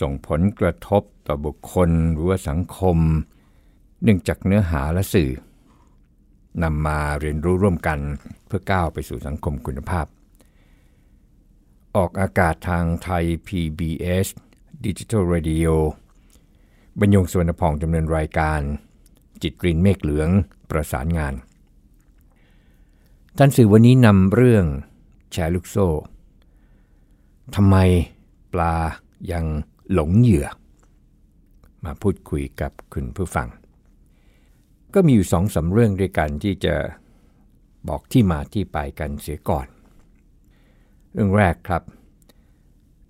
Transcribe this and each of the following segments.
ส่งผลกระทบต่อบุคคลหรือว่าสังคม เนื่องจากเนื้อหาและสื่อนำมาเรียนรู้ร่วมกันเพื่อก้าวไปสู่สังคมคุณภาพ ออกอากาศทางไทย PBS Digital Radio บรรยงสวนพองดำเนินรายการ จิตกรีนเมฆเหลืองประสานงาน ท่านสื่อวันนี้นำเรื่องแชร์ลูกโซ่ทำไมปลายัง หลงเหยื่อ มาพูดคุยกับคุณผู้ฟัง ก็มีอยู่สองสาเรื่องด้วยกันที่จะบอกที่มาที่ไปกันเสียก่อน เรื่องแรกครับ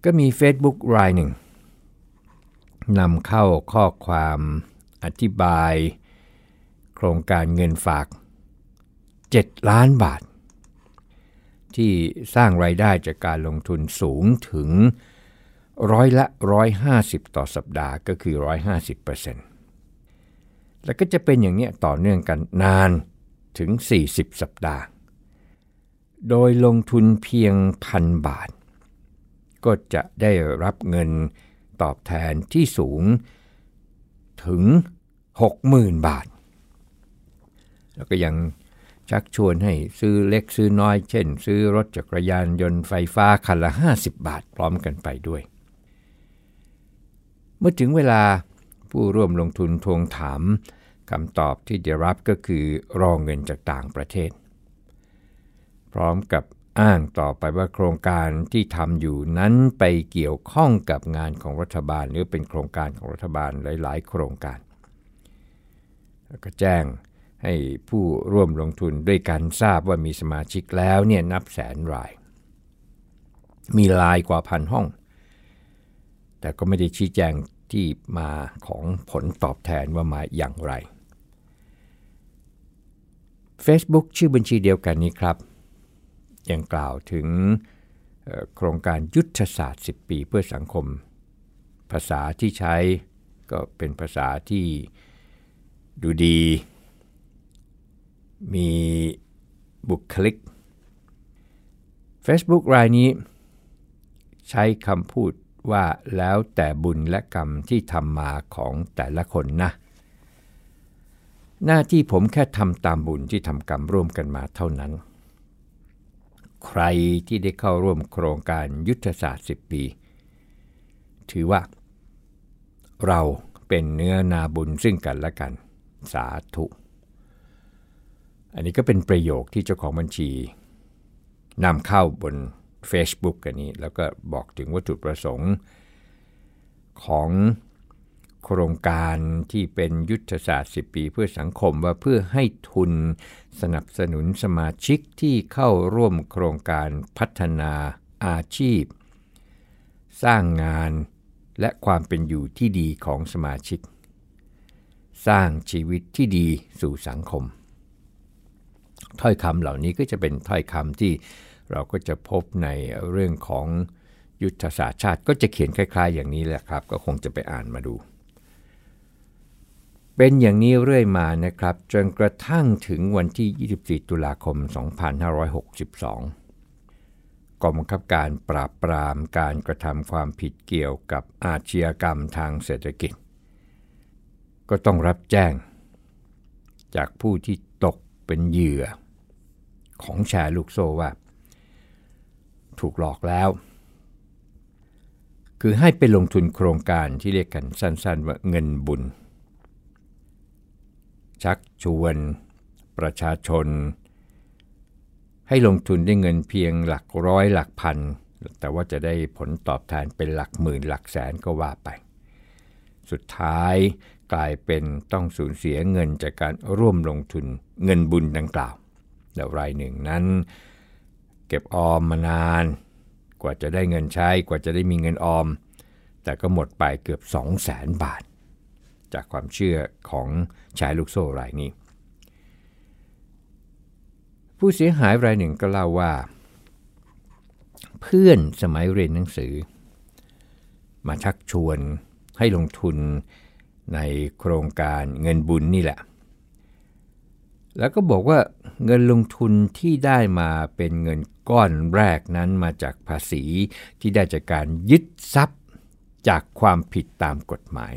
ก็มี Facebook รายหนึ่งนำเข้าข้อความอธิบาย โครงการเงินฝาก 7 ล้านบาท ที่สร้างรายได้จากการลงทุนสูงถึง ร้อยละ 150 ต่อสัปดาห์ก็คือ 150%แล้วก็จะเป็นอย่างนี้ต่อเนื่องกันนานถึง 40 สัปดาห์ โดยลงทุนเพียงพันบาท ก็จะได้รับเงินตอบแทนที่สูงถึง 60,000 บาท แล้วก็ยังชักชวนให้ซื้อเล็กซื้อน้อย เช่น ซื้อรถจักรยานยนต์ไฟฟ้าคันละ 50 บาทพร้อมกันไปด้วย เมื่อถึงเวลาผู้ร่วมลงทุนทวงถามคำตอบที่จะรับก็คือรองเงินจากต่างประเทศ พร้อมกับอ้างต่อไปว่าโครงการที่ทำอยู่นั้นไปเกี่ยวข้องกับงานของรัฐบาล หรือเป็นโครงการของรัฐบาลหลาย ๆ โครงการแล้วก็แจ้งให้ผู้ร่วมลงทุนด้วยกันทราบว่ามีสมาชิกแล้วเนี่ยนับแสนราย มีลายกว่าพันห้อง แต่ก็ไม่ได้ชี้แจงที่มาของผลตอบแทนว่ามาอย่างไร Facebook ชื่อบัญชีเดียวกันนี้ครับ ยังกล่าวถึงโครงการยุทธศาสตร์ 10 ปีเพื่อสังคม ภาษาที่ใช้ก็เป็นภาษาที่ดูดี มีบุคลิก Facebook รายนี้ ใช้คำพูด ว่าแล้วแต่บุญและกรรมที่ทำมาของแต่ละคนนะ หน้าที่ผมแค่ทำตามบุญที่ทำกรรมร่วมกันมาเท่านั้น ใครที่ได้เข้าร่วมโครงการยุทธศาสตร์ 10 ปี ถือว่า เราเป็นเนื้อนาบุญซึ่งกันและกัน สาธุ อันนี้ก็เป็นประโยคที่เจ้าของบัญชีนำเข้าบน Facebook กันนี้ แล้วก็บอกถึงวัตถุประสงค์ของโครงการที่เป็นยุทธศาสตร์ 10 ปีเพื่อสังคมว่าเพื่อให้ทุนสนับสนุนสมาชิกที่เข้าร่วมโครงการพัฒนาอาชีพ สร้างงานและความเป็นอยู่ที่ดีของสมาชิก สร้างชีวิตที่ดีสู่สังคม ถ้อยคำเหล่านี้ก็จะเป็นถ้อยคำที่ เราก็จะพบในเรื่องของยุทธศาสตร์ชาติก็จะเขียนคล้าย ๆ อย่างนี้แหละครับ ก็คงจะไปอ่านมาดู เป็นอย่างนี้เรื่อยมานะครับจนกระทั่งถึงวันที่ 24 ตุลาคม 2562 กองบังคับการปราบปรามการกระทำความผิดเกี่ยวกับอาชญากรรมทางเศรษฐกิจ ก็ต้องรับแจ้ง จากผู้ที่ตกเป็นเหยื่อของแชร์ลูกโซ่ว่า ถูกหลอกแล้ว คือให้ไปลงทุนโครงการที่เรียกกันสั้นๆว่าเงินบุญ ชักชวน ประชาชน ให้ลงทุนด้วยเงินเพียงหลักร้อยหลักพัน แต่ว่าจะได้ผลตอบแทนเป็นหลักหมื่นหลักแสนก็ว่าไป สุดท้ายกลายเป็นต้องสูญเสียเงินจากการร่วมลงทุนเงินบุญดังกล่าวแล้วรายหนึ่งนั้น เก็บออมมานาน กว่าจะได้เงินใช้กว่าจะได้มีเงินออม แต่ก็หมดไปเกือบ 2 0 0แสนบาท จากความเชื่อของชายลูกโซ่รายนี้ ผู้เสียหายรายหนึ่งก็เล่าว่า เพื่อนสมัยเรียนหนังสือ มาชักชวนให้ลงทุนในโครงการเงินบุญนี่แหละ แล้วก็บอกว่าเงินลงทุนที่ได้มาเป็นเงิน ก้อนแรกนั้นมาจากภาษีที่ได้จากการยึดทรัพย์จากความผิดตามกฎหมาย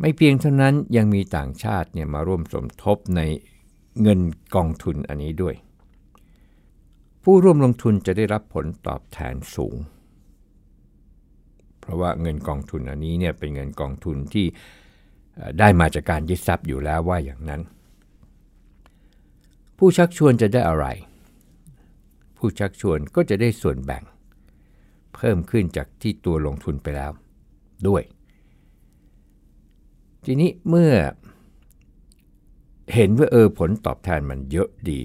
ไม่เพียงเท่านั้นยังมีต่างชาติเนี่ยมาร่วมสมทบในเงินกองทุนอันนี้ด้วย ผู้ร่วมลงทุนจะได้รับผลตอบแทนสูง เพราะว่าเงินกองทุนอันนี้เนี่ยเป็นเงินกองทุนที่ได้มาจากการยึดทรัพย์อยู่แล้วว่าอย่างนั้น ผู้ชักชวนจะได้อะไร ผู้ชักชวนก็จะได้ส่วนแบ่ง เพิ่มขึ้นจากที่ตัวลงทุนไปแล้ว ด้วย ทีนี้เมื่อเห็นว่าเออผลตอบแทนมันเยอะดี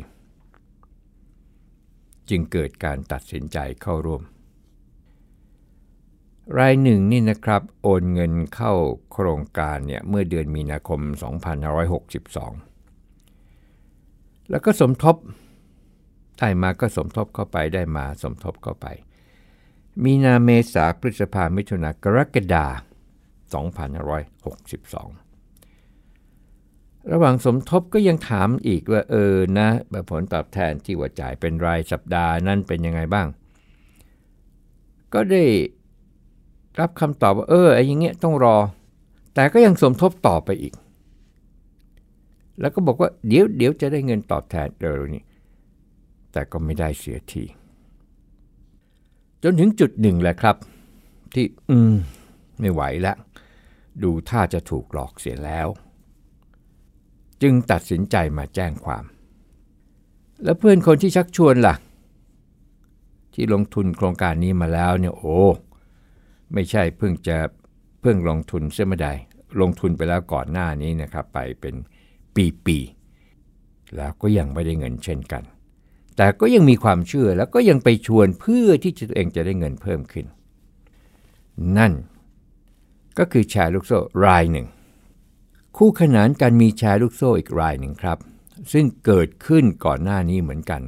จึงเกิดการตัดสินใจเข้าร่วม รายหนึ่งนี่นะครับ โอนเงินเข้าโครงการเนี่ยเมื่อเดือนมีนาคม 2562 แล้วก็สมทบ ได้มาก็สมทบเข้าไปได้มาสมทบเข้าไป มีนาเมษาพฤษภามิถุนากรกฎา2562 ระหว่างสมทบก็ยังถามอีกว่าเออนะผลตอบแทนที่ว่าจ่ายเป็นรายสัปดาห์นั้นเป็นยังไงบ้าง ก็ได้รับคำตอบว่าเออไอ้อย่างเงี้ยต้องรอ แต่ก็ยังสมทบต่อไปอีก แล้วก็บอกว่าเดี๋ยวเดี๋ยวจะได้เงินตอบแทนเร็วนี้ แต่ก็ไม่ได้เสียที จนถึงจุดหนึ่งแหละครับ ที่อืมไม่ไหวแล้วดูท่าจะถูกหลอกเสียแล้ว จึงตัดสินใจมาแจ้งความ แล้วเพื่อนคนที่ชักชวนล่ะ ที่ลงทุนโครงการนี้มาแล้วเนี่ยโอ้ไม่ใช่เพิ่งจะเพิ่งลงทุนเสียไม่ได้ลงทุนไปแล้วก่อนหน้านี้นะครับ ไปเป็นปีๆแล้วก็ยังไม่ได้เงินเช่นกัน แต่ก็ยังมีความเชื่อแล้วก็ยังไปชวนเพื่อที่ตัวเองจะได้เงินเพิ่มขึ้น นั่นก็คือแชร์ลูกโซ่รายหนึ่ง คู่ขนานกันมีแชร์ลูกโซ่อีกรายหนึ่งครับ ซึ่งเกิดขึ้นก่อนหน้านี้เหมือนกัน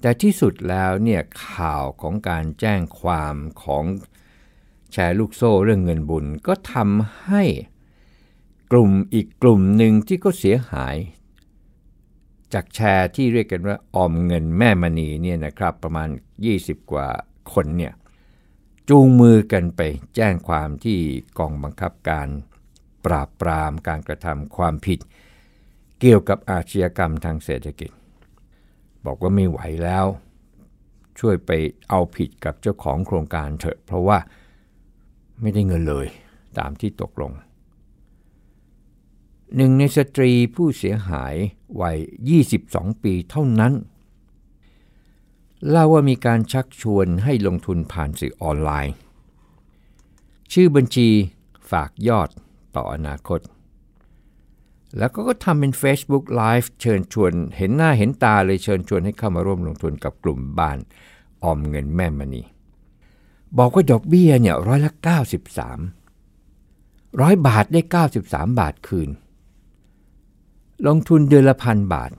แต่ที่สุดแล้วเนี่ยข่าวของการแจ้งความของแชร์ลูกโซ่เรื่องเงินบุญก็ทำให้กลุ่มอีกกลุ่มหนึ่งที่ก็เสียหาย จากแชร์ที่เรียกกันว่าออมเงินแม่มณีเนี่ยนะครับประมาณ 20 กว่าคนเนี่ยจูงมือกันไปแจ้งความที่กองบังคับการปราบปรามการกระทำความผิด เกี่ยวกับอาชญากรรมทางเศรษฐกิจ บอกว่าไม่ไหวแล้ว ช่วยไปเอาผิดกับเจ้าของโครงการเถอะ เพราะว่าไม่ได้เงินเลยตามที่ตกลง หนึ่งในสตรีผู้เสียหายวัย 22 ปีเท่านั้น เล่าว่ามีการชักชวนให้ลงทุนผ่านสื่อออนไลน์ ชื่อบัญชีฝากยอดต่ออนาคต แล้วก็ทำเป็น Facebook Live เชิญชวนเห็นหน้าเห็นตาเลยเชิญชวนให้เข้ามาร่วมลงทุนกับกลุ่มบ้านออมเงินแม่มณีบอกว่าดอกเบี้ยเนี่ยร้อยละ 93ร้อยบาทได้ 93 บาทคืน ลงทุนเดือนละพันบาท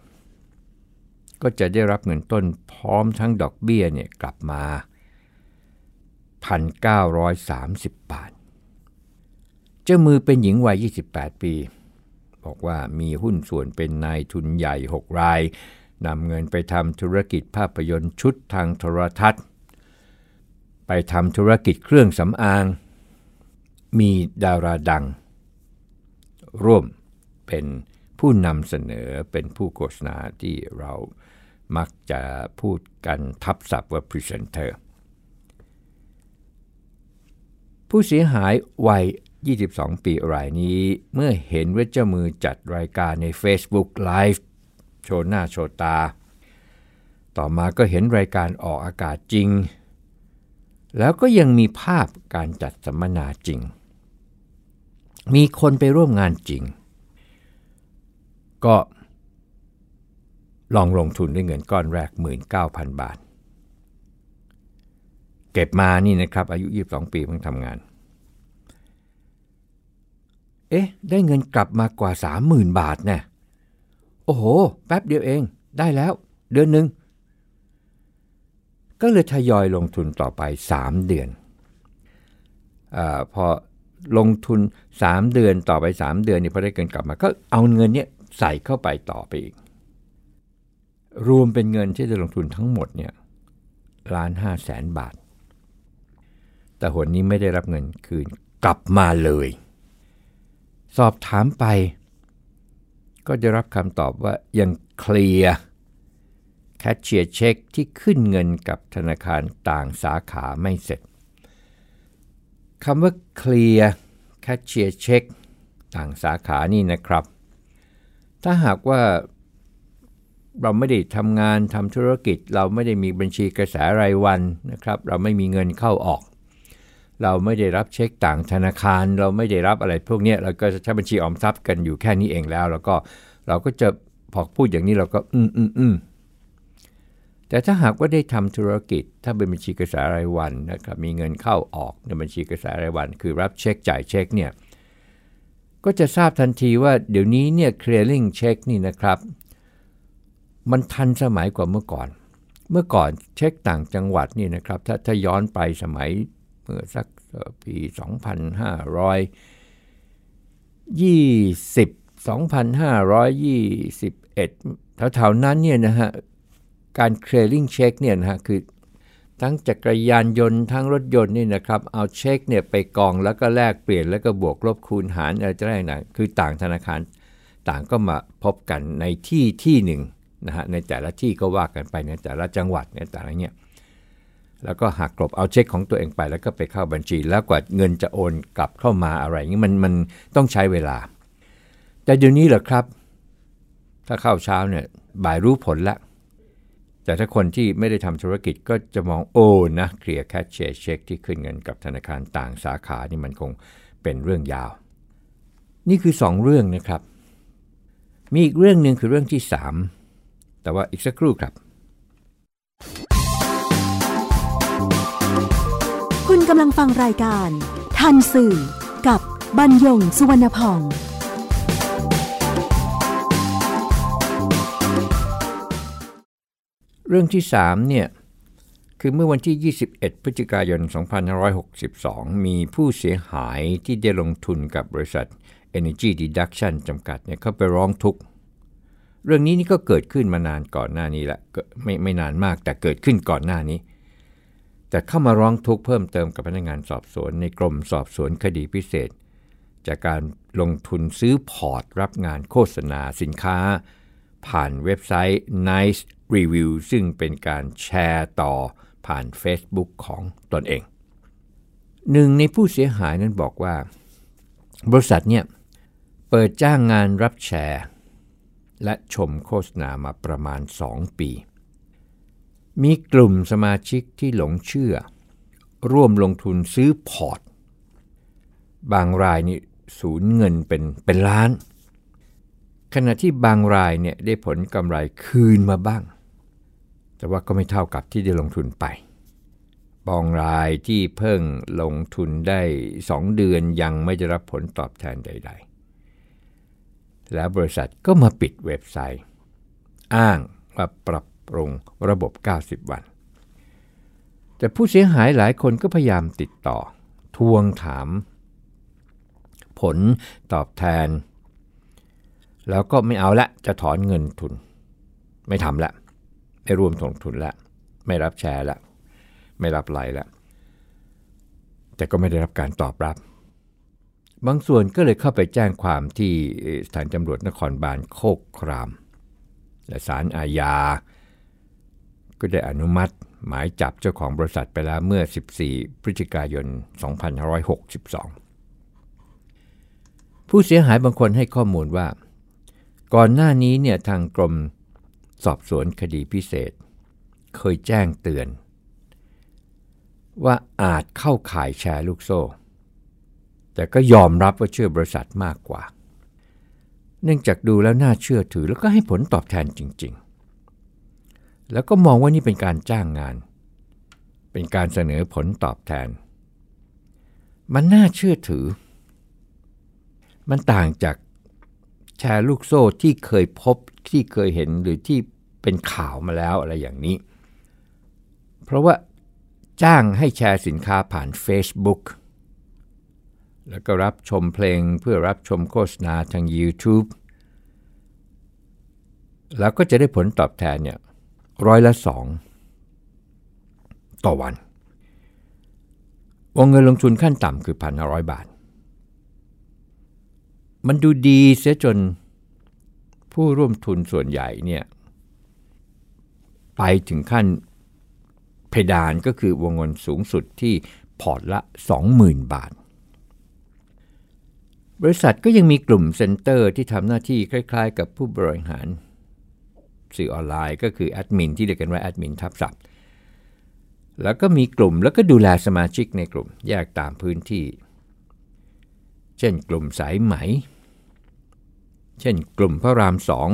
ก็จะได้รับเงินต้นพร้อมทั้งดอกเบี้ยเนี่ยกลับมา 1,930 บาท เจ้ามือเป็นหญิงวัย 28 ปี บอกว่ามีหุ้นส่วนเป็นนายทุนใหญ่ 6 รายนำเงินไปทำธุรกิจภาพยนตร์ชุดทางโทรทัศน์ ไปทำธุรกิจเครื่องสำอาง มีดาราดัง ร่วมเป็น ผู้นำเสนอเป็นผู้โฆษณาที่เรามักจะพูดกันทับศัพท์ว่าพรีเซนเตอร์ผู้เสียหายวัย 22 ปีรายนี้ เมื่อเห็นว่าเจ้ามือจัดรายการใน Facebook Live โชว์หน้าโชว์ตา ต่อมาก็เห็นรายการออกอากาศจริง แล้วก็ยังมีภาพการจัดสัมมนาจริง มีคนไปร่วมงานจริง ก็ลองลงทุนด้วยเงินก้อนแรก 19,000 บาท เก็บมานี่นะครับ อายุ 22 ปีเพิ่งทำงาน เอ๊ะ ได้เงินกลับมากว่า 30,000 บาทแน่โอ้โห แป๊บเดียวเอง ได้แล้ว เดือนหนึ่ง ก็เลยทยอยลงทุนต่อไป 3 เดือนอพอลงทุน 3 เดือนต่อไป 3 เดือนนี่พอได้เงินกลับมา ก็เอาเงินเนี้ย ใส่เข้าไปต่อไปอีก รวมเป็นเงินที่จะลงทุนทั้งหมดเนี่ยล้านห้าแสนบาท แต่หนนี้ไม่ได้รับเงินคืนกลับมาเลย สอบถามไป ก็จะรับคำตอบว่ายังเคลียร์แคชเชียร์เช็คที่ขึ้นเงินกับธนาคารต่างสาขาไม่เสร็จคำว่าเคลียร์แคชเชียร์เช็คต่างสาขานี่นะครับ ถ้าหากว่าเราไม่ได้ทำงานทำธุรกิจ เราไม่ได้มีบัญชีกระแสรายวันนะครับ เราไม่มีเงินเข้าออก เราไม่ได้รับเช็คต่างธนาคาร เราไม่ได้รับอะไรพวกนี้เราก็ใช้บัญชีออมทรัพย์กันอยู่แค่นี้เองแล้ว แล้วก็เราก็จะพอพูดอย่างนี้เราก็อืมอืมอืมแต่ถ้าหากว่าได้ทำธุรกิจ ถ้าเป็นบัญชีกระแสรายวันนะครับมีเงินเข้าออกในบัญชีกระแสรายวัน คือรับเช็คจ่ายเช็คเนี่ย ก็จะทราบทันทีว่าเดี๋ยวนี้เนี่ย clearing เช็คนี่นะครับ มันทันสมัยกว่าเมื่อก่อน เมื่อก่อนเช็คต่างจังหวัดนี่นะครับ ถ้าถ้าย้อนไปสมัยเมื่อสักปี 2520 2521แถวๆนั้นเนี่ยนะฮะการเคลียร์เช็คเนี่ยนะฮะคือ ทั้งจักรยานยนต์ทั้งรถยนต์นี่นะครับเอาเช็คเนี่ยไปกองแล้วก็แลกเปลี่ยนแล้วก็บวกลบคูณหารอะไรจะได้นะคือต่างธนาคารต่างก็มาพบกันในที่ที่หนึ่งนะฮะในแต่ละที่ก็ว่ากันไปในแต่ละจังหวัดในแต่ละเนี่ยแล้วก็หักกลบเอาเช็คของตัวเองไปแล้วก็ไปเข้าบัญชี แล้วกว่าเงินจะโอนกลับเข้ามาอะไรอย่างนี้มันมันต้องใช้เวลา แต่เดี๋ยวนี้เหรอครับ ถ้าเข้าเช้าเนี่ยบ่ายรู้ผลแล้ว แต่ถ้าคนที่ไม่ได้ทำธุรกิจก็จะมองโอ้นะเคลียร์แคชเชียร์เช็คที่ขึ้นเงินกับธนาคารต่างสาขานี่มันคงเป็นเรื่องยาว นี่คือ 2 เรื่องนะครับ มีอีกเรื่องหนึ่งคือเรื่องที่ 3 แต่ว่าอีกสักครู่ครับ คุณกำลังฟังรายการ ทันสื่อกับบรรยงสุวรรณพอง เรื่องที่3เนี่ยคือเมื่อวันที่ 21 พฤศจิกายน 2562 มีผู้เสียหายที่ได้ลงทุนกับบริษัท Energy Deduction จำกัดเนี่ยเขาไปร้องทุกข์เรื่องนี้นี่ก็เกิดขึ้นมานานก่อนหน้านี้แหละไม่ไม่นานมากแต่เกิดขึ้นก่อนหน้านี้ แต่เข้ามาร้องทุกข์เพิ่มเติมกับพนักงานสอบสวนในกรมสอบสวนคดีพิเศษ จากการลงทุนซื้อพอร์ตรับงานโฆษณาสินค้า ผ่านเว็บไซต์ Nice รีวิวซึ่งเป็นการแชร์ต่อผ่าน Facebook ของตนเอง หนึ่งในผู้เสียหายนั้นบอกว่า บริษัทเนี่ยเปิดจ้างงานรับแชร์ และชมโฆษณามาประมาณ 2 ปี มีกลุ่มสมาชิกที่หลงเชื่อ ร่วมลงทุนซื้อพอร์ต บางรายนี่สูญเงินเป็นเป็นล้าน ขณะที่บางรายเนี่ยได้ผลกำไรคืนมาบ้าง แต่ว่าก็ไม่เท่ากับที่ได้ลงทุนไปบองรายที่เพิ่งลงทุนได้ 2 เดือนยังไม่ได้รับผลตอบแทนใด ๆ แล้วบริษัทก็มาปิดเว็บไซต์ อ้างว่าปรับปรุงระบบ 90 วัน แต่ผู้เสียหายหลายคนก็พยายามติดต่อ ทวงถาม ผลตอบแทน แล้วก็ไม่เอาละจะถอนเงินทุน ไม่ทำละ ไม่ร่วมลงทุนล้วไม่รับแชร์ล้วไม่รับไลล้วแต่ก็ไม่ได้รับการตอบรับ บางส่วนก็เลยเข้าไปแจ้งความที่สถานตำรวจนครบาลโคกคราม และศาลอาญา ก็ได้อนุมัติหมายจับเจ้าของบริษัทไปแล้วเมื่อ 14 พฤศจิกายน 2562 ผู้เสียหายบางคนให้ข้อมูลว่า ก่อนหน้านี้เนี่ยทางกรมสอบสวนคดีพิเศษ เคยแจ้งเตือน ว่าอาจเข้าข่ายแชร์ลูกโซ่ แต่ก็ยอมรับว่าเชื่อบริษัทมากกว่า เนื่องจากดูแล้วน่าเชื่อถือแล้วก็ให้ผลตอบแทนจริง ๆ แล้วก็มองว่านี่เป็นการจ้างงาน เป็นการเสนอผลตอบแทน มันน่าเชื่อถือ มันต่างจาก แชร์ลูกโซ่ที่เคยพบที่เคยเห็นหรือที่เป็นข่าวมาแล้วอะไรอย่างนี้ เพราะว่าจ้างให้แชร์สินค้าผ่าน Facebook แล้วก็รับชมเพลงเพื่อรับชมโฆษณาทาง YouTube แล้วก็จะได้ผลตอบแทนเนี่ยร้อยละสองต่อวัน วงเงินลงทุนขั้นต่ำคือพันห้าร้อยบาท มันดูดีเสียจนผู้ร่วมทุนส่วนใหญ่เนี่ยไปถึงขั้นเพดานก็คือวงเงินสูงสุดที่พอร์ตละ 20,000 บาท บริษัทก็ยังมีกลุ่ม center ที่ทำหน้าที่คล้ายๆ กับผู้บริหารสื่อออนไลน์ก็คือแอดมินที่เรียกกันว่าแอดมินทับศัพท์ แล้วก็มีกลุ่มแล้วก็ดูแลสมาชิกในกลุ่มแยกตามพื้นที่ เช่นกลุ่มสายไหม เช่นกลุ่มพระรามสอง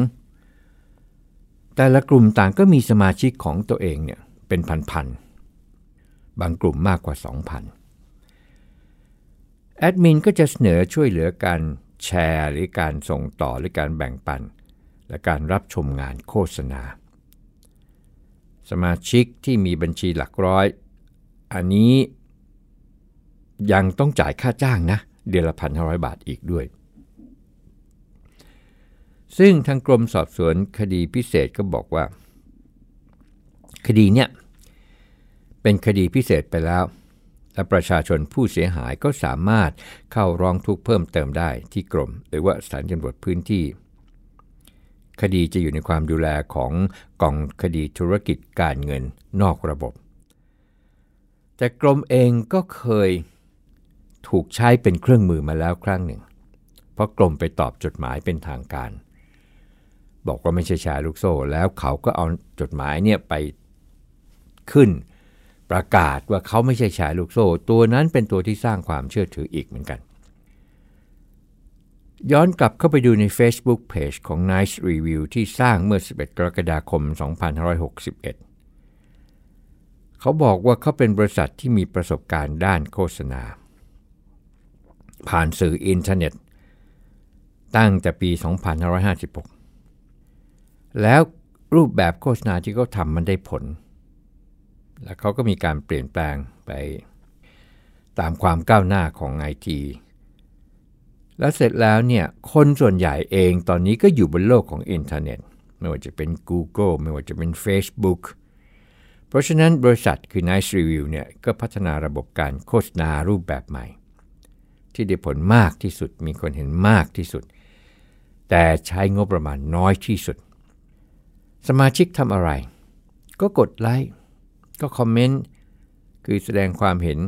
แต่ละกลุ่มต่างก็มีสมาชิกของตัวเองเนี่ยเป็นพันๆ บางกลุ่มมากกว่า 2,000 แอดมินก็จะเสนอช่วยเหลือการแชร์หรือการส่งต่อหรือการแบ่งปัน และการรับชมงานโฆษณา สมาชิกที่มีบัญชีหลักร้อย อันนี้ยังต้องจ่ายค่าจ้างนะเเดือนละพันห้าร้อยบาทอีกด้วย ซึ่งทางกรมสอบสวนคดีพิเศษก็บอกว่า คดีเนี่ยเป็นคดีพิเศษไปแล้ว และประชาชนผู้เสียหายก็สามารถเข้าร้องทุกข์เพิ่มเติมได้ที่กรม หรือว่าสถานตำรวจพื้นที่ คดีจะอยู่ในความดูแลของกองคดีธุรกิจการเงินนอกระบบ แต่กรมเองก็เคย ถูกใช้เป็นเครื่องมือมาแล้วครั้งหนึ่ง เพราะกรมไปตอบจดหมายเป็นทางการ บอกว่าไม่ใช่แชร์ลูกโซ่ แล้วเขาก็เอาจดหมายเนี่ยไปขึ้น ประกาศว่าเขาไม่ใช่แชร์ลูกโซ่ ตัวนั้นเป็นตัวที่สร้างความเชื่อถืออีกเหมือนกัน ย้อนกลับเข้าไปดูใน Facebook Page ของ Nice Review ที่สร้างเมื่อ 11 กรกฎาคม 2561เขาบอกว่าเขาเป็นบริษัทที่มีประสบการณ์ด้านโฆษณา ผ่านสื่ออินเทอร์เน็ต ตั้งแต่ปี 2556 แล้วรูปแบบโฆษณาที่เขาทำมันได้ผล แล้วเขาก็มีการเปลี่ยนแปลงไปตามความก้าวหน้าของไอทีแล้วเสร็จแล้วเนี่ย คนส่วนใหญ่เองตอนนี้ก็อยู่บนโลกของอินเทอร์เน็ต ไม่ว่าจะเป็น Google ไม่ว่าจะเป็น Facebook เพราะฉะนั้นบริษัทคือ Nice Review เนี่ย ก็พัฒนาระบบการโฆษณารูปแบบใหม่ ที่ได้ผลมากที่สุด มีคนเห็นมากที่สุด แต่ใช้งบประมาณน้อยที่สุด สมาชิกทำอะไร ก็กดไลค์ก็คอมเมนต์คือแสดงความเห็น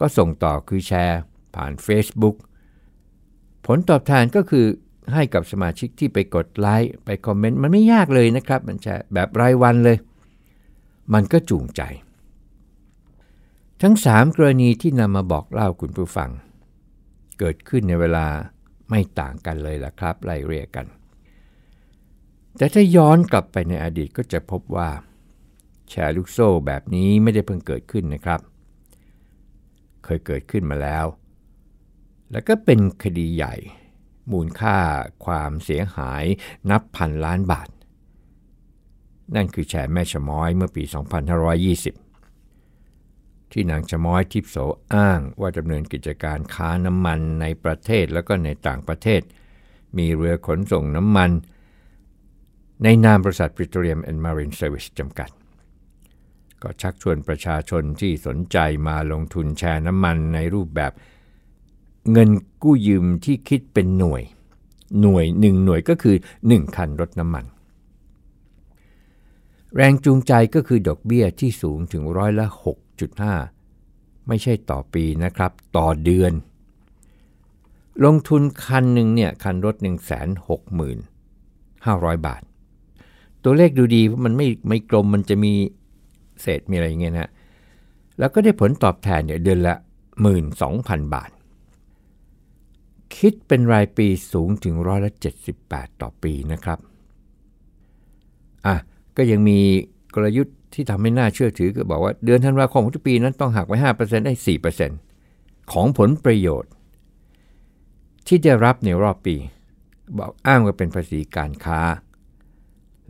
ก็ส่งต่อคือแชร์ผ่าน Facebook ผลตอบแทนก็คือให้กับสมาชิกที่ไปกดไลค์ไปคอมเมนต์มันไม่ยากเลยนะครับ มันแชร์แบบรายวันเลย มันก็จูงใจ ทั้ง 3 กรณีที่นำมาบอกเล่าคุณผู้ฟัง เกิดขึ้นในเวลาไม่ต่างกันเลยล่ะครับไล่เรียกกัน แต่ถ้าย้อนกลับไปในอดีตก็จะพบว่า แชร์ลูกโซ่แบบนี้ไม่ได้เพิ่งเกิดขึ้นนะครับ เคยเกิดขึ้นมาแล้ว แล้วก็เป็นคดีใหญ่ มูลค่าความเสียหายนับพันล้านบาท นั่นคือแชร์แม่ชะม้อยเมื่อปี 2520 ที่นางชะม้อยทิพโสอ้างว่าดำเนินกิจการค้าน้ำมันในประเทศแล้วก็ในต่างประเทศ มีเรือขนส่งน้ำมัน ในนามบริษัท Petroleum and Marine Service จำกัด ก็ชักชวนประชาชนที่สนใจมาลงทุนแชร์น้ำมันในรูปแบบเงินกู้ยืมที่คิดเป็นหน่วย หน่วยหนึ่งหน่วยก็คือ 1 คันรถน้ำมัน แรงจูงใจก็คือดอกเบี้ยที่สูงถึงร้อยละ 6.5 ไม่ใช่ต่อปีนะครับ ต่อเดือน ลงทุนคันหนึ่งเนี่ยคันรถ 160,500 บาท ตัวเลขดูดีเพราะมันไม่ไม่กลมมันจะมีเศษมีอะไรอย่างเงี้ยนะแล้วก็ได้ผลตอบแทนเนี่ยเดือนละ 12,000 บาท คิดเป็นรายปีสูงถึงร้อยละ78 ต่อปีนะครับอะก็ยังมีกลยุทธ์ ที่ทำให้น่าเชื่อถือก็บอกว่าเดือนธันวาคมของทุกปีนั้นต้องหักไว้ 5%ได้ 4%ของผลประโยชน์ ที่ได้รับในรอบปี บอกอ้างว่าเป็นภาษีการค้า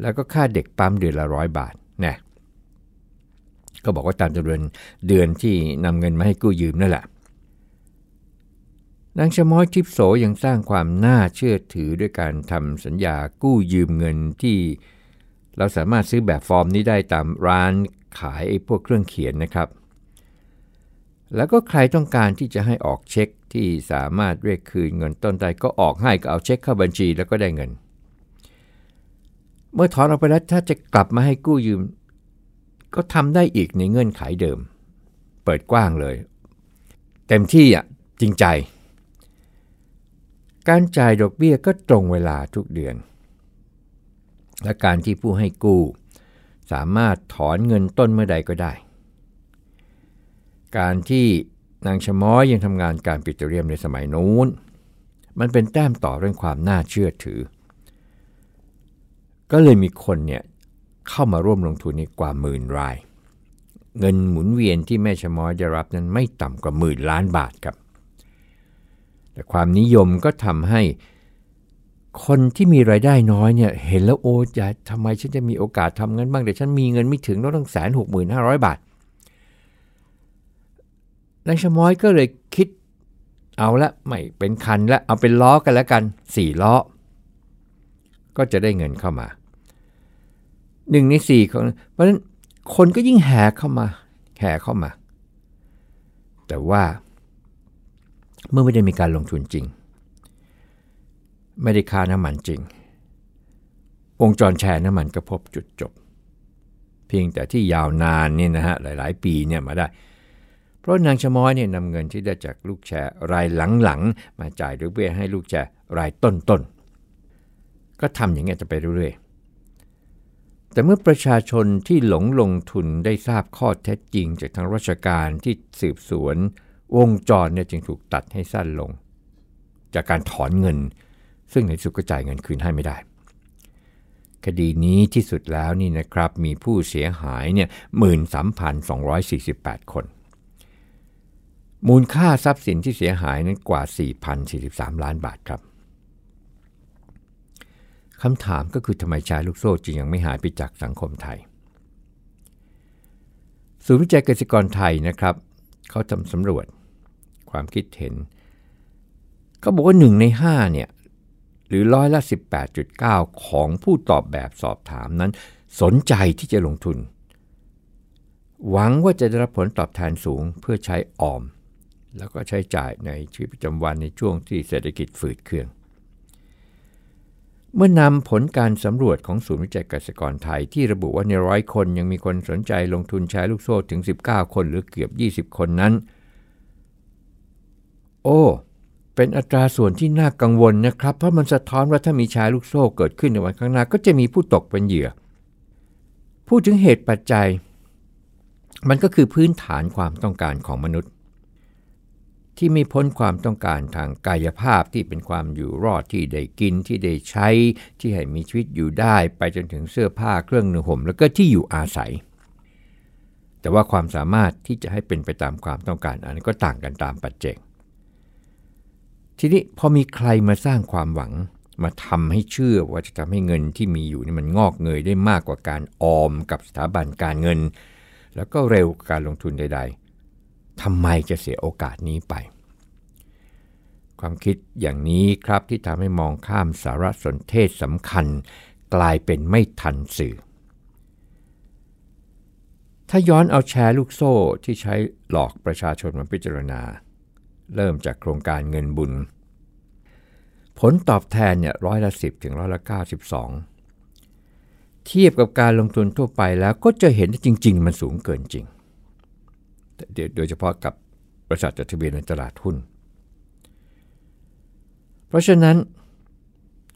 แล้วก็ค่าเด็กปั๊มเดือนละร้อยบาทนะก็บอกว่าตามจำนวนเดือนที่นำเงินมาให้กู้ยืมนั่นแหละนางชม้อยทิพโสยังสร้างความน่าเชื่อถือด้วยการทำสัญญากู้ยืมเงินที่ เราสามารถซื้อแบบฟอร์มนี้ได้ตามร้านขายพวกเครื่องเขียนนะครับ แล้วก็ใครต้องการที่จะให้ออกเช็คที่สามารถเรียกคืนเงินต้นได้ก็ออกให้ก็เอาเช็คเข้าบัญชีแล้วก็ได้เงิน เมื่อถอนออกไปแล้วถ้าจะกลับมาให้กู้ยืม ก็ทำได้อีกในเงื่อนไขเดิม เปิดกว้างเลย เต็มที่อะจริงใจ การจ่ายดอกเบี้ยก็ตรงเวลาทุกเดือน และการที่ผู้ให้กู้ สามารถถอนเงินต้นเมื่อใดก็ได้ การที่นางชะม้อยยังทำงานการปิโตรเลียมในสมัยนู้น มันเป็นแต้มต่อเรื่องความน่าเชื่อถือ ก็เลยมีคนเนี่ยเข้ามาร่วมลงทุนในกว่าหมื่นราย เงินหมุนเวียนที่แม่ชะม้อยได้รับนั้นไม่ต่ำกว่าหมื่นล้านบาทครับ แต่ความนิยมก็ทำให้ คนที่มีรายได้น้อยเนี่ยเห็นแล้วโอ้ยทำไมฉันจะมีโอกาสทำเงินบ้างแต่ฉันมีเงินไม่ถึงต้องแสนหกหมื่นห้าร้อยบาทนายชมอยก็เลยคิดเอาละไม่เป็นคันละเอาเป็นล้อกันแล้วกันสี่ล้อ ก็จะได้เงินเข้ามาหนึ่งในสี่ของเพราะฉะนั้นคนก็ยิ่งแห่เข้ามาแห่เข้ามา แต่ว่าเมื่อไม่ได้มีการลงทุนจริง ไม่ได้ค่าน้ำมันจริง วงจรแชร์น้ำมันก็พบจุดจบ เพียงแต่ที่ยาวนานนี่นะฮะหลายๆ ปีเนี่ยมาได้ เพราะนางชะม้อยเนี่ยนำเงินที่ได้จากลูกแชร์รายหลังๆ มาจ่ายดอเบี้ยให้ลูกแชร์รายต้นๆ ก็ทำอย่างเงี้ยจะไปเรื่อยๆแต่เมื่อประชาชนที่หลงลงทุนได้ทราบข้อเท็จจริง จากทางราชการที่สืบสวน วงจรเนี่ยจึงถูกตัดให้สั้นลง จากการถอนเงิน ซึ่งในสุดก็จ่ายเงินคืนให้ไม่ได้ คดีนี้ที่สุดแล้วนี่นะครับมีผู้เสียหายเนี่ยหมื่นสามพันสองร้อยสี่สิบแปดคน มูลค่าทรัพย์สินที่เสียหายนั้นกว่า 4,043 ล้านบาทครับคำถามก็คือทำไมชายลูกโซ่จึงยังไม่หายไปจากสังคมไทย ศูนย์วิจัยเกษตรกรไทยนะครับเขาทำสำรวจความคิดเห็น เขาบอกว่าหนึ่งในห้าเนี่ย หรือร้อยละ 18.9 ของผู้ตอบแบบสอบถามนั้น สนใจที่จะลงทุน หวังว่าจะได้รับผลตอบแทนสูงเพื่อใช้ออม แล้วก็ใช้จ่ายในชีวิตประจำวันในช่วงที่เศรษฐกิจฝืดเคือง เมื่อนำผลการสำรวจของศูนย์วิจัยเกษตรกรไทยที่ระบุว่าในร้อยคนยังมีคนสนใจลงทุนใช้ลูกโซ่ถึง 19 คนหรือเกือบ 20 คนนั้น โอ้ เป็นอัตราส่วนที่น่ากังวลนะครับ เพราะมันสะท้อนว่าถ้ามีชายลูกโซ่เกิดขึ้นในวันข้างหน้าก็จะมีผู้ตกเป็นเหยื่อ พูดถึงเหตุปัจจัย มันก็คือพื้นฐานความต้องการของมนุษย์ ที่ไม่พ้นความต้องการทางกายภาพที่เป็นความอยู่รอดที่ได้กินที่ได้ใช้ที่ให้มีชีวิตอยู่ได้ ไปจนถึงเสื้อผ้าเครื่องนึ่งห่มแล้วก็ที่อยู่อาศัย แต่ว่าความสามารถที่จะให้เป็นไปตามความต้องการอันนี้ก็ต่างกันตามปัจเจก ทีนี้พอมีใครมาสร้างความหวัง มาทำให้เชื่อว่าจะทำให้เงินที่มีอยู่นี่มันงอกเงยได้มากกว่าการออมกับสถาบันการเงิน แล้วก็เร็วการลงทุนใด ๆทำไมจะเสียโอกาสนี้ไป ความคิดอย่างนี้ครับที่ทำให้มองข้ามสารสนเทศสำคัญ กลายเป็นไม่ทันสื่อถ้าย้อนเอาแชร์ลูกโซ่ที่ใช้หลอกประชาชนมาพิจารณา เริ่มจากโครงการเงินบุญ ผลตอบแทนเนี่ยร้อยละสิบถึงร้อยละเก้าสิบสองเทียบกับการลงทุนทั่วไปแล้วก็จะเห็นจริง ๆ มันสูงเกินจริง โดยเฉพาะกับบริษัทจดทะเบียนในตลาดหุ้น เพราะฉะนั้น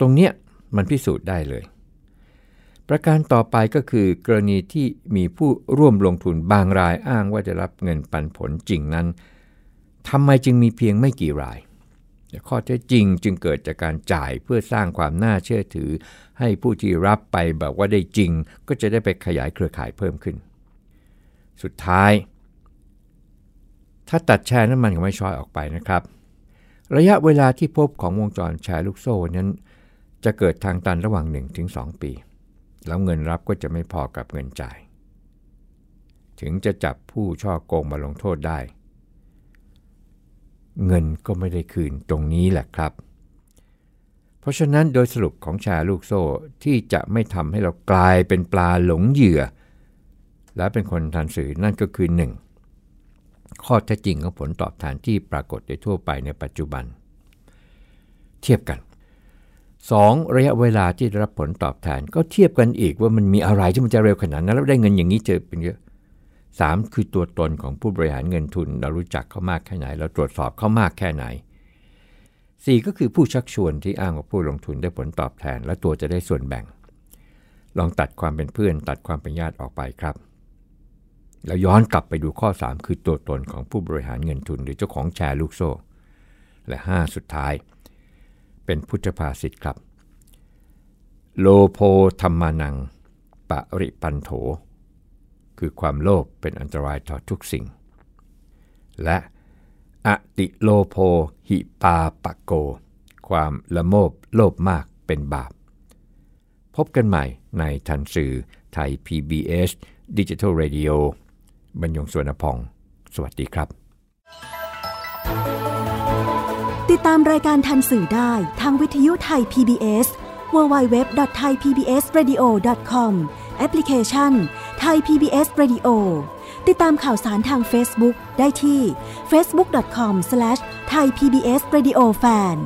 ตรงเนี้ยมันพิสูจน์ได้เลย ประการต่อไปก็คือกรณีที่มีผู้ร่วมลงทุนบางรายอ้างว่าจะรับเงินปันผลจริงนั้น ทำไมจึงมีเพียงไม่กี่ราย ข้อเท็จจริงจึงเกิดจากการจ่ายเพื่อสร้างความน่าเชื่อถือ ให้ผู้ที่รับไปแบบว่าได้จริง ก็จะได้ไปขยายเครือข่ายเพิ่มขึ้น สุดท้าย ถ้าตัดแชร์น้ำมันของไม้ชอยออกไปนะครับ ระยะเวลาที่พบของวงจรแชร์ลูกโซ่นั้น จะเกิดทางตันระหว่าง 1-2 ปี แล้วเงินรับก็จะไม่พอกับเงินจ่าย ถึงจะจับผู้ช่อโกงมาลงโทษได้ เงินก็ไม่ได้คืนตรงนี้แหละครับ เพราะฉะนั้นโดยสรุปของแชร์ลูกโซ่ที่จะไม่ทำให้เรากลายเป็นปลาหลงเหยื่อ และเป็นคนทันสื่อนั่นก็คือ 1. ข้อเท็จจริงของผลตอบแทนที่ปรากฏโดยทั่วไปในปัจจุบัน เทียบกัน 2. ระยะเวลาที่ได้รับผลตอบแทนก็เทียบกันอีกว่ามันมีอะไรที่มันจะเร็วขนาดนั้นแล้วได้เงินอย่างนี้เจอเป็นเยอะ 3. คือตัวตนของผู้บริหารเงินทุน เรารู้จักเขามากแค่ไหน เราตรวจสอบเขามากแค่ไหน 4. ก็คือผู้ชักชวนที่อ้างว่าผู้ลงทุนได้ผลตอบแทน และตัวจะได้ส่วนแบ่ง ลองตัดความเป็นเพื่อน ตัดความเป็นญาติออกไปครับ แล้วย้อนกลับไปดูข้อ 3 คือตัวตนของผู้บริหารเงินทุน หรือเจ้าของแชร์ลูกโซ่ และ 5 สุดท้าย เป็นพุทธภาษิตครับ โลโพธรรมานัง ปริปันโถ คือความโลภเป็นอันตรายต่อทุกสิ่ง และอติโลโพหิปาปะโก ความละโมบโลภมากเป็นบาป พบกันใหม่ในทันสื่อไทย PBS Digital Radio บรรยงสวนพอง สวัสดีครับ ติดตามรายการทันสื่อได้ทางวิทยุไทย PBS www.thaipbsradio.com แอปพลิเคชันไทย PBS Radio ติดตามข่าวสารทาง Facebook ได้ที่ facebook.com/thaipbsradiofan